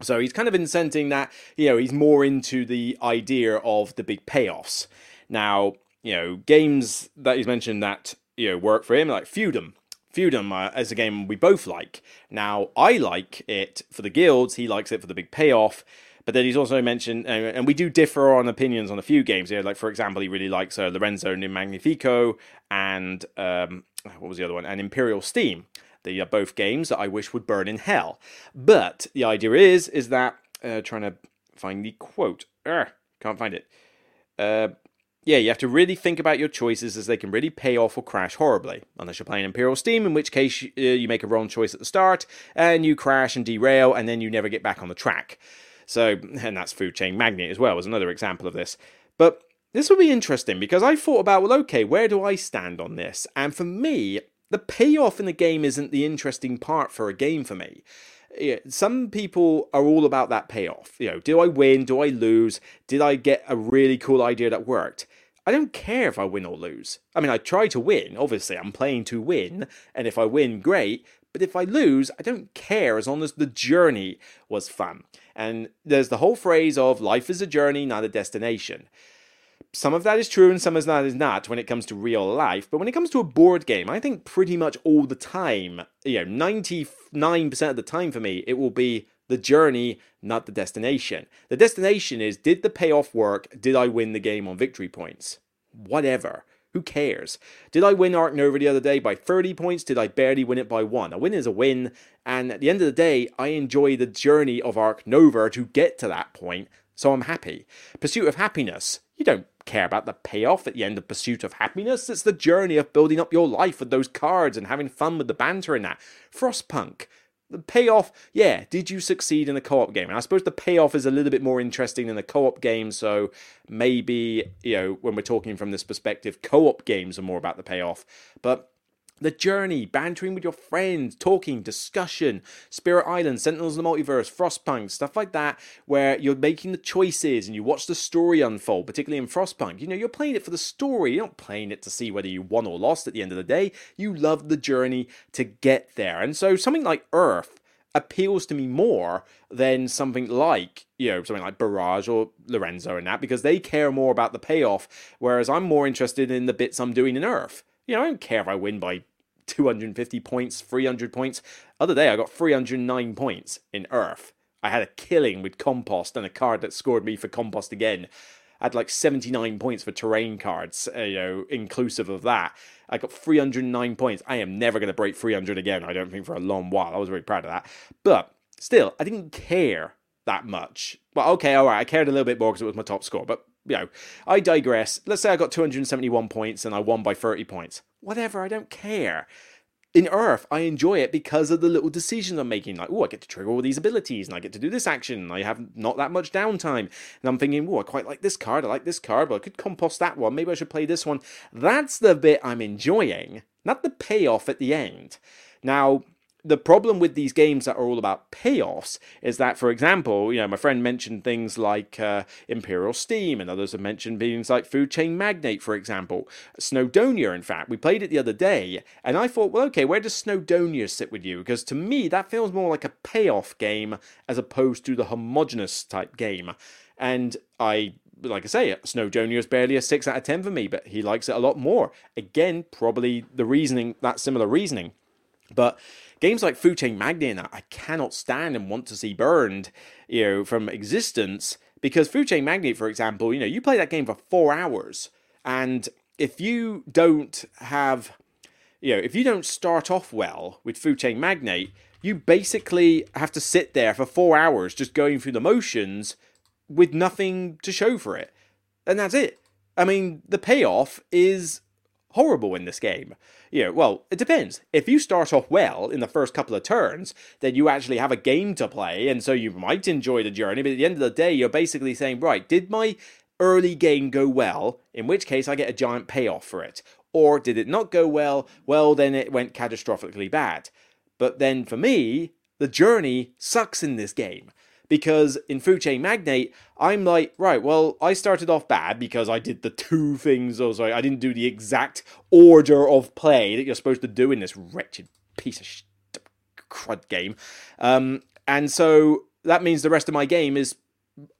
So he's kind of incenting that, you know, he's more into the idea of the big payoffs. Now, you know, games that he's mentioned that, you know, work for him, like Feudum. Feudum uh, as a game we both like. Now, I like it for the guilds, he likes it for the big payoff. But then he's also mentioned, uh, and we do differ on opinions on a few games here. Like for example, he really likes uh, Lorenzo il Magnifico and um, what was the other one? And Imperial Steam. They are both games that I wish would burn in hell. But the idea is, is that uh, trying to find the quote. Urgh, can't find it. Uh, yeah, you have to really think about your choices as they can really pay off or crash horribly. Unless you're playing Imperial Steam, in which case uh, you make a wrong choice at the start and you crash and derail and then you never get back on the track. So, and that's Food Chain Magnate as well, as another example of this. But this will be interesting because I thought about, well, okay, where do I stand on this? And for me, the payoff in the game isn't the interesting part for a game for me. Some people are all about that payoff. You know, do I win? Do I lose? Did I get a really cool idea that worked? I don't care if I win or lose. I mean, I try to win. Obviously, I'm playing to win. And if I win, great. But if I lose, I don't care as long as the journey was fun. And there's the whole phrase of life is a journey, not a destination. Some of that is true and some of that is not when it comes to real life. But when it comes to a board game, I think pretty much all the time, you know, 99% of the time for me, it will be the journey, not the destination. The destination is did the payoff work? Did I win the game on victory points? Whatever. Who cares? Did I win Ark Nova the other day by 30 points? Did I barely win it by one? A win is a win, and at the end of the day, I enjoy the journey of Ark Nova to get to that point, so I'm happy. Pursuit of happiness. You don't care about the payoff at the end of Pursuit of Happiness. It's the journey of building up your life with those cards and having fun with the banter and that. Frostpunk. The payoff, yeah, did you succeed in the co op game? And I suppose the payoff is a little bit more interesting in the co op game, so maybe, you know, when we're talking from this perspective, co op games are more about the payoff. But the journey, bantering with your friends, talking, discussion, Spirit Island, Sentinels of the Multiverse, Frostpunk, stuff like that, where you're making the choices and you watch the story unfold, particularly in Frostpunk. You know, you're playing it for the story, you're not playing it to see whether you won or lost at the end of the day. You love the journey to get there. And so something like Earth appeals to me more than something like, you know, something like Barrage or Lorenzo and that, because they care more about the payoff, whereas I'm more interested in the bits I'm doing in Earth. You know, I don't care if I win by 250 points, 300 points. Other day, I got 309 points in Earth. I had a killing with Compost and a card that scored me for Compost again. I had like 79 points for terrain cards, uh, you know, inclusive of that. I got 309 points. I am never going to break 300 again, I don't think, for a long while. I was very proud of that. But still, I didn't care that much. Well, okay, all right, I cared a little bit more because it was my top score, but you know, I digress. Let's say I got 271 points and I won by 30 points. Whatever, I don't care. In Earth, I enjoy it because of the little decisions I'm making. Like, oh, I get to trigger all these abilities and I get to do this action. and I have not that much downtime. And I'm thinking, oh, I quite like this card. I like this card, but I could compost that one. Maybe I should play this one. That's the bit I'm enjoying, not the payoff at the end. Now, the problem with these games that are all about payoffs is that, for example, you know, my friend mentioned things like uh, Imperial Steam, and others have mentioned things like Food Chain Magnate, for example. Snowdonia, in fact, we played it the other day, and I thought, well, okay, where does Snowdonia sit with you? Because to me, that feels more like a payoff game as opposed to the homogenous type game. And I like I say, Snowdonia is barely a 6 out of 10 for me, but he likes it a lot more. Again, probably the reasoning, that similar reasoning. But games like Food Chain Magnate I cannot stand and want to see burned, you know, from existence because Food Chain Magnate, for example, you know, you play that game for four hours, and if you don't have, you know, if you don't start off well with Food Chain Magnate, you basically have to sit there for four hours just going through the motions with nothing to show for it, and that's it. I mean, the payoff is horrible in this game. You know, well, it depends. If you start off well in the first couple of turns, then you actually have a game to play, and so you might enjoy the journey, but at the end of the day, you're basically saying, right, did my early game go well? In which case, I get a giant payoff for it. Or did it not go well? Well, then it went catastrophically bad. But then for me, the journey sucks in this game because in Food Chain Magnate, I'm like, right, well, I started off bad because I did the two things, oh, sorry, I didn't do the exact order of play that you're supposed to do in this wretched piece of sh- crud game. Um, and so that means the rest of my game is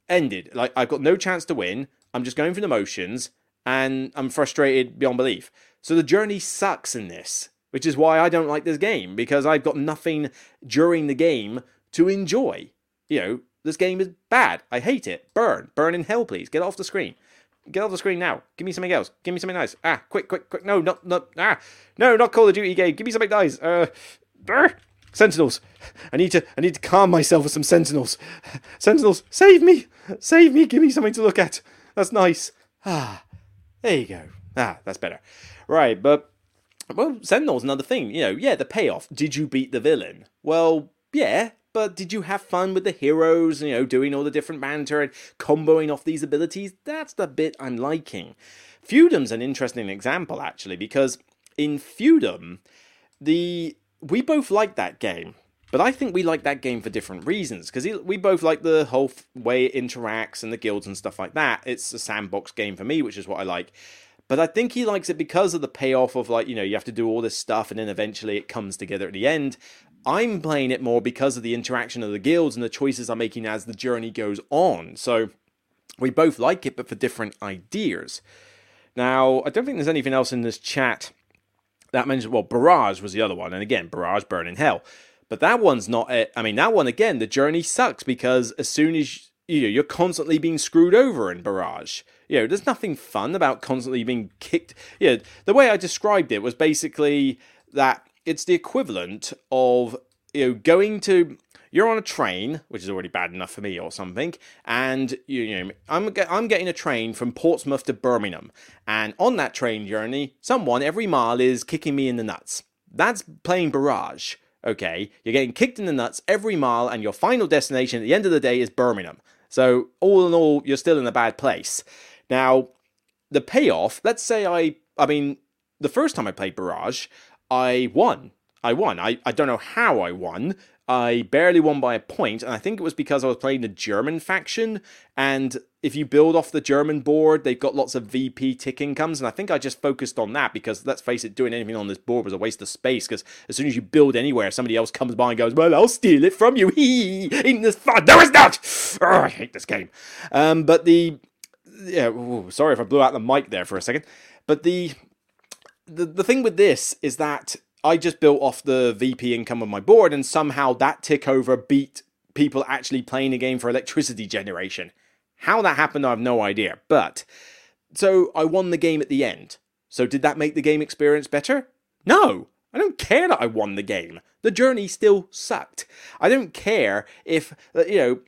ended. Like, I've got no chance to win. I'm just going through the motions, and I'm frustrated beyond belief. So the journey sucks in this, which is why I don't like this game, because I've got nothing during the game to enjoy you know, this game is bad. I hate it. Burn. Burn in hell, please. Get off the screen. Get off the screen now. Give me something else. Give me something nice. Ah, quick, quick, quick. No, not, not, ah. No, not Call of Duty game. Give me something nice. Uh, brr. Sentinels. I need to, I need to calm myself with some sentinels. Sentinels, save me. Save me. Give me something to look at. That's nice. Ah, there you go. Ah, that's better. Right, but, well, Sentinels, another thing. You know, yeah, the payoff. Did you beat the villain? Well, yeah, but did you have fun with the heroes, you know, doing all the different banter and comboing off these abilities? That's the bit I'm liking. Feudum's an interesting example, actually, because in Feudum, the we both like that game. But I think we like that game for different reasons because we both like the whole way it interacts and the guilds and stuff like that. It's a sandbox game for me, which is what I like. But I think he likes it because of the payoff of like, you know, you have to do all this stuff and then eventually it comes together at the end. I'm playing it more because of the interaction of the guilds and the choices I'm making as the journey goes on. So we both like it, but for different ideas. Now, I don't think there's anything else in this chat that mentioned. Well, Barrage was the other one, and again, Barrage Burn in Hell. But that one's not it. I mean, that one again, the journey sucks because as soon as you know, you're constantly being screwed over in Barrage. You know, there's nothing fun about constantly being kicked. Yeah, you know, the way I described it was basically that it's the equivalent of you know, going to you're on a train, which is already bad enough for me or something, and you, you know, I'm I'm getting a train from Portsmouth to Birmingham, and on that train journey, someone every mile is kicking me in the nuts. That's playing barrage. Okay, you're getting kicked in the nuts every mile, and your final destination at the end of the day is Birmingham. So all in all, you're still in a bad place. Now, the payoff. Let's say I, I mean, the first time I played Barrage, I won. I won. I, I don't know how I won. I barely won by a point, and I think it was because I was playing the German faction. And if you build off the German board, they've got lots of VP tick incomes, and I think I just focused on that because let's face it, doing anything on this board was a waste of space. Because as soon as you build anywhere, somebody else comes by and goes, "Well, I'll steal it from you." <laughs> Hee, in this fun. No, it's not. Oh, I hate this game. Um, but the yeah, ooh, sorry if I blew out the mic there for a second. But the the the thing with this is that I just built off the VP income of my board, and somehow that tick over beat people actually playing a game for electricity generation. How that happened, I have no idea. But so I won the game at the end. So did that make the game experience better? No. I don't care that I won the game. The journey still sucked. I don't care if, uh, you know,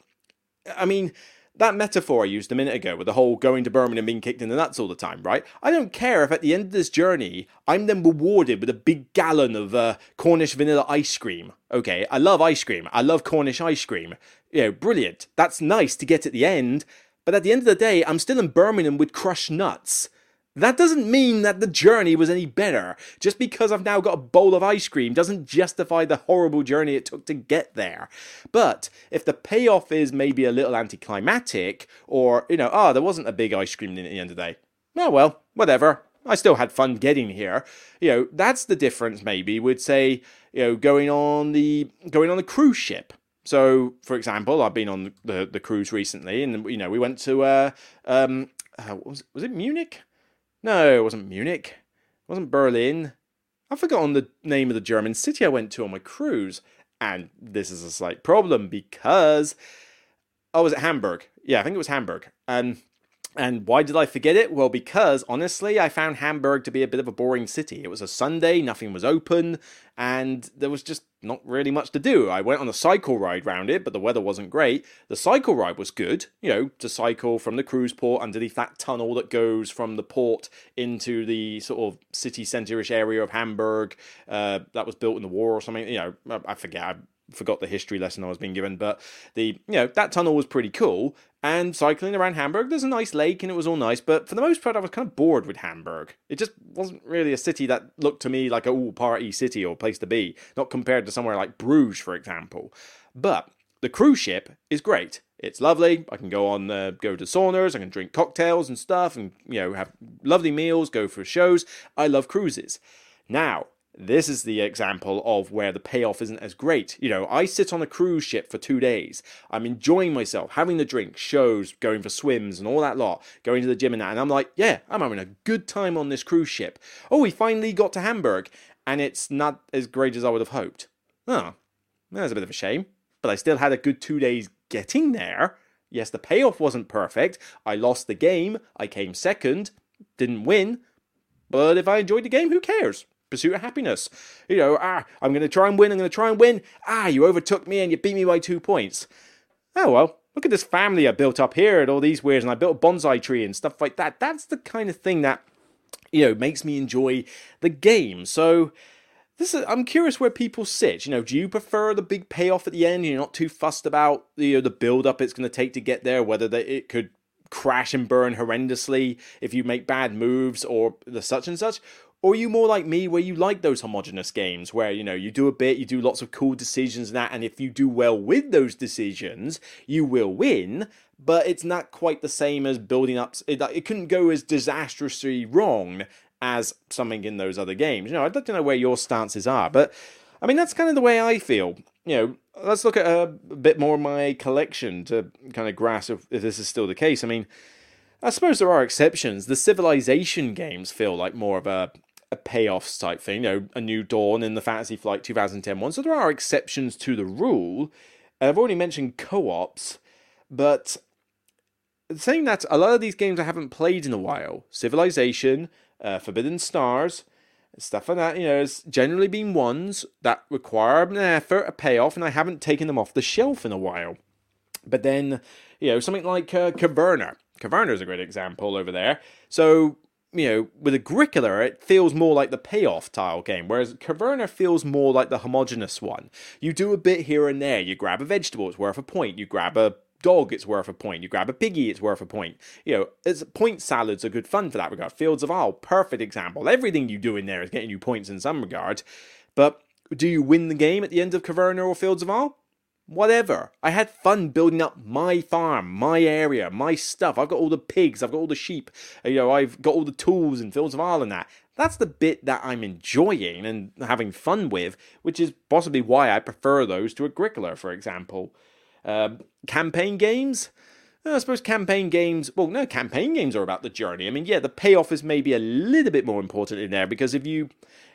I mean, that metaphor I used a minute ago with the whole going to Birmingham being kicked in the nuts all the time, right? I don't care if at the end of this journey I'm then rewarded with a big gallon of uh, Cornish vanilla ice cream. Okay, I love ice cream. I love Cornish ice cream. You know, brilliant. That's nice to get at the end. But at the end of the day, I'm still in Birmingham with crushed nuts. That doesn't mean that the journey was any better. Just because I've now got a bowl of ice cream doesn't justify the horrible journey it took to get there. But if the payoff is maybe a little anticlimactic, or, you know, ah, oh, there wasn't a big ice cream at the end of the day, oh well, whatever. I still had fun getting here. You know, that's the difference maybe with say, you know, going on the going on the cruise ship. So, for example, I've been on the the cruise recently, and you know, we went to uh, um, uh, was was it Munich? No, it wasn't Munich. It wasn't Berlin. I've forgotten the name of the German city I went to on my cruise. And this is a slight problem because. Oh, was it Hamburg? Yeah, I think it was Hamburg. And and why did I forget it? Well, because honestly, I found Hamburg to be a bit of a boring city. It was a Sunday, nothing was open, and there was just not really much to do. I went on a cycle ride round it, but the weather wasn't great. The cycle ride was good, you know, to cycle from the cruise port underneath that tunnel that goes from the port into the sort of city centre-ish area of Hamburg. Uh, that was built in the war or something. You know, I forget. I forgot the history lesson I was being given, but the you know that tunnel was pretty cool. And cycling around Hamburg, there's a nice lake and it was all nice, but for the most part, I was kind of bored with Hamburg. It just wasn't really a city that looked to me like a ooh, party city or place to be, not compared to somewhere like Bruges, for example. But the cruise ship is great. It's lovely. I can go on, uh, go to saunas. I can drink cocktails and stuff, and you know have lovely meals. Go for shows. I love cruises. Now, this is the example of where the payoff isn't as great. You know, I sit on a cruise ship for two days. I'm enjoying myself, having the drink, shows, going for swims, and all that lot, going to the gym and that. And I'm like, yeah, I'm having a good time on this cruise ship. Oh, we finally got to Hamburg, and it's not as great as I would have hoped. Oh, that's a bit of a shame. But I still had a good two days getting there. Yes, the payoff wasn't perfect. I lost the game. I came second. Didn't win. But if I enjoyed the game, who cares? Pursuit of happiness. You know, ah, I'm going to try and win, I'm going to try and win. Ah, you overtook me and you beat me by two points. Oh, well, look at this family I built up here and all these weirds, and I built a bonsai tree and stuff like that. That's the kind of thing that, you know, makes me enjoy the game. So, this is, I'm curious where people sit. You know, do you prefer the big payoff at the end? You're not too fussed about you know, the build up it's going to take to get there, whether the, it could crash and burn horrendously if you make bad moves or the such and such or are you more like me where you like those homogenous games where, you know, you do a bit, you do lots of cool decisions and that, and if you do well with those decisions, you will win, but it's not quite the same as building up. It, it couldn't go as disastrously wrong as something in those other games. You know, I'd like to know where your stances are, but I mean, that's kind of the way I feel. You know, let's look at a, bit more of my collection to kind of grasp if, if this is still the case. I mean, I suppose there are exceptions. The Civilization games feel like more of a a payoffs type thing, you know, a new dawn in the Fantasy Flight 2010 one. So there are exceptions to the rule. I've already mentioned co-ops, but saying that a lot of these games I haven't played in a while, Civilization, uh, Forbidden Stars, stuff like that, you know, has generally been ones that require an effort, a payoff, and I haven't taken them off the shelf in a while. But then, you know, something like uh, Caverna. Caverna is a great example over there. So, you know, with Agricola, it feels more like the payoff tile game, whereas Caverna feels more like the homogenous one. You do a bit here and there. You grab a vegetable, it's worth a point. You grab a dog, it's worth a point. You grab a piggy, it's worth a point. You know, it's, point salads are good fun for that regard. Fields of Arle, perfect example. Everything you do in there is getting you points in some regard. But do you win the game at the end of Caverna or Fields of Arle? Whatever. I had fun building up my farm, my area, my stuff. I've got all the pigs, I've got all the sheep, you know, I've got all the tools and Fields of Arle and that. That's the bit that I'm enjoying and having fun with, which is possibly why I prefer those to Agricola, for example. Um, campaign games? I suppose campaign games, well, no, campaign games are about the journey. I mean, yeah, the payoff is maybe a little bit more important in there because if you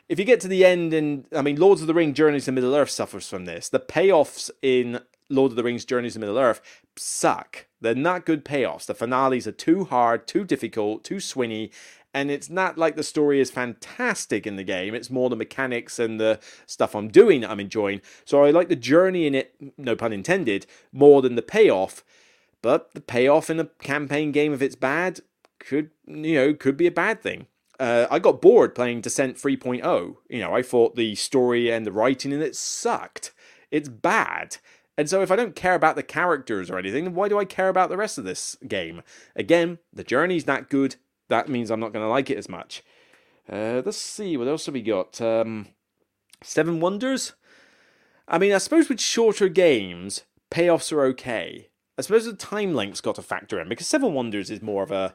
if you get to the end and I mean Lords of the Ring Journeys to Middle Earth suffers from this. The payoffs in Lord of the Rings Journeys to Middle Earth suck. They're not good payoffs. The finales are too hard, too difficult, too swingy, and it's not like the story is fantastic in the game. It's more the mechanics and the stuff I'm doing that I'm enjoying. So I like the journey in it, no pun intended, more than the payoff. But the payoff in a campaign game, if it's bad, could you know could be a bad thing. Uh, I got bored playing Descent 3.0. You know, I thought the story and the writing in it sucked. It's bad. And so if I don't care about the characters or anything, why do I care about the rest of this game? Again, the journey's not good that means I'm not going to like it as much. Uh, let's see, what else have we got? Um, Seven Wonders? I mean, I suppose with shorter games, payoffs are okay. I suppose the time length's got to factor in because Seven Wonders is more of a.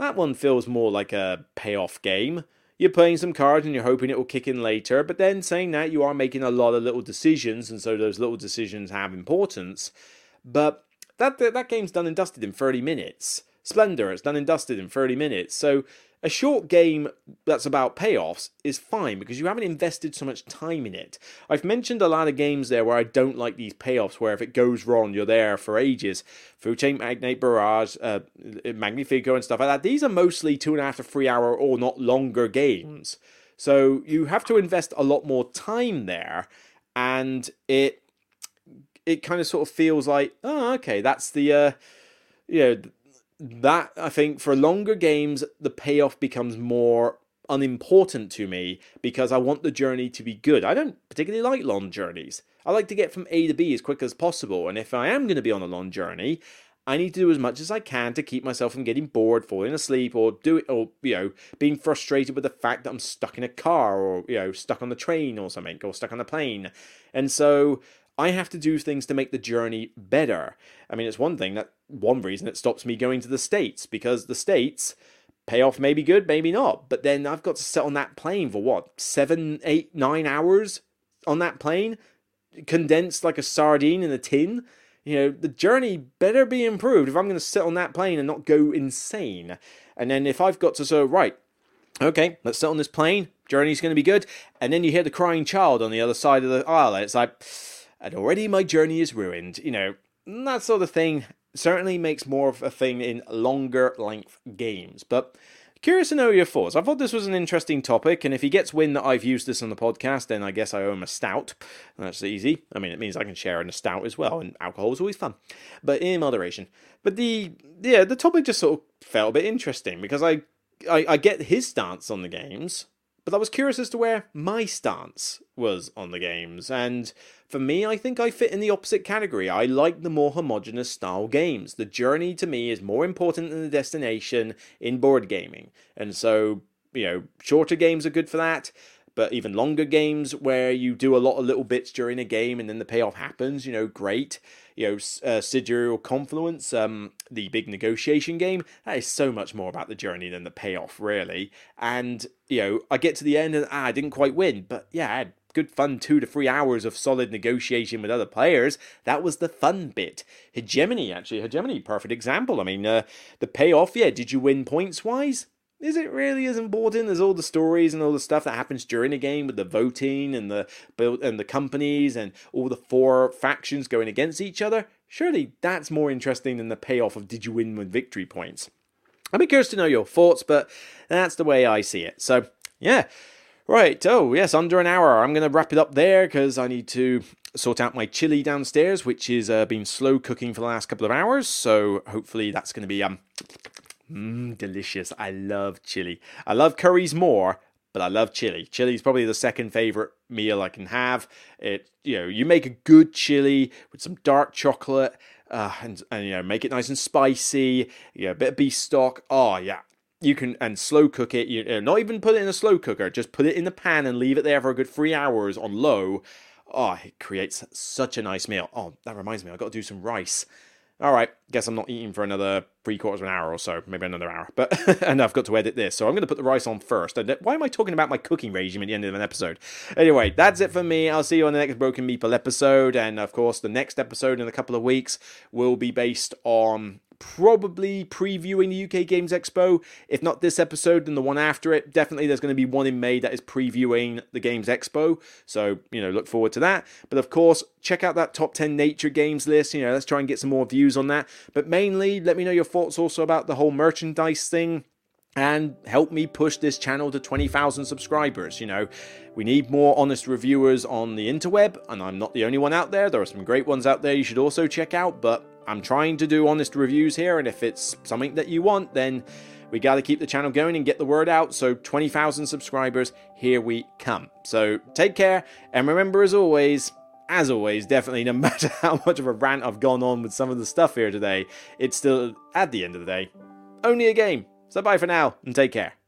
That one feels more like a payoff game. You're playing some cards and you're hoping it will kick in later, but then saying that you are making a lot of little decisions, and so those little decisions have importance. But that that, that game's done and dusted in 30 minutes. Splendor, it's done and dusted in 30 minutes. So a short game that's about payoffs is fine because you haven't invested so much time in it. I've mentioned a lot of games there where I don't like these payoffs, where if it goes wrong, you're there for ages. Food Chain Magnate Barrage, uh, Magnifico, and stuff like that. These are mostly two and a half to three hour or not longer games. So you have to invest a lot more time there, and it it kind of sort of feels like, oh, okay, that's the uh, you know that I think for longer games, the payoff becomes more unimportant to me because I want the journey to be good. I don't particularly like long journeys. I like to get from A to B as quick as possible, and if I am going to be on a long journey, I need to do as much as I can to keep myself from getting bored, falling asleep, or do it, or you know, being frustrated with the fact that I'm stuck in a car, or you know, stuck on the train or something, or stuck on the plane. And so I have to do things to make the journey better. I mean, it's one thing that one reason it stops me going to the States because the States payoff may be good, maybe not. But then I've got to sit on that plane for what, seven, eight, nine hours on that plane, condensed like a sardine in a tin. You know, the journey better be improved if I'm going to sit on that plane and not go insane. And then if I've got to so right, okay, let's sit on this plane, journey's going to be good. And then you hear the crying child on the other side of the aisle. And it's like, and already my journey is ruined. You know, that sort of thing certainly makes more of a thing in longer length games. But curious to know your thoughts. I thought this was an interesting topic, and if he gets wind that I've used this on the podcast, then I guess I owe him a stout. That's easy. I mean, it means I can share in a stout as well, and alcohol is always fun, but in moderation. But the yeah, the topic just sort of felt a bit interesting because I I, I get his stance on the games, but I was curious as to where my stance was on the games, and for me, I think I fit in the opposite category. I like the more homogenous style games. The journey to me is more important than the destination in board gaming, and so you know, shorter games are good for that but even longer games where you do a lot of little bits during a game and then the payoff happens, you know, great. You know, uh, Sidereal Confluence, um, the big negotiation game, that is so much more about the journey than the payoff, really. And, you know, I get to the end and ah, I didn't quite win, but yeah, I had good fun two to three hours of solid negotiation with other players. That was the fun bit. Hegemony, actually, Hegemony, perfect example. I mean, uh, the payoff, yeah, did you win points wise? Is it really as important as all the stories and all the stuff that happens during a game with the voting and the and the companies and all the four factions going against each other? Surely that's more interesting than the payoff of did you win with victory points? I'd be curious to know your thoughts, but that's the way I see it. So, yeah. Right, oh, yes, under an hour. I'm going to wrap it up there because I need to sort out my chili downstairs, which has uh, been slow cooking for the last couple of hours. So hopefully that's going to be um, mm, delicious. I love chili. I love curries more, but I love chili. Chili is probably the second favorite meal I can have. It, you know, you make a good chili with some dark chocolate. Uh, and, and you know make it nice and spicy you know, a bit of beef stock oh yeah you can and slow cook it. You know, not even put it in a slow cooker. Just put it in the pan and leave it there for a good three hours on low. Oh, it creates such a nice meal. Oh, that reminds me, I got to do some rice. All right, guess I'm not eating for another three quarters of an hour or so, maybe another hour. But <laughs> and I've got to edit this, so I'm going to put the rice on first. And uh, why am I talking about my cooking regime at the end of an episode? Anyway, that's it for me. I'll see you on the next Broken Meeple episode, and of course, the next episode in a couple of weeks will be based on probably previewing the UK Games Expo. If not this episode, then the one after it. Definitely there's going to be one in May that is previewing the Games Expo. So, you know, look forward to that. But of course, check out that top 10 nature games list. You know, let's try and get some more views on that. But mainly, let me know your thoughts also about the whole merchandise thing and help me push this channel to 20,000 subscribers. You know, we need more honest reviewers on the interweb, and I'm not the only one out there. There are some great ones out there you should also check out, but I'm trying to do honest reviews here, and if it's something that you want, then we got to keep the channel going and get the word out. So 20,000 subscribers, here we come. So take care, and remember, as always, as always, definitely, no <laughs> matter how much of a rant I've gone on with some of the stuff here today, it's still, at the end of the day, only a game. So bye for now, and take care.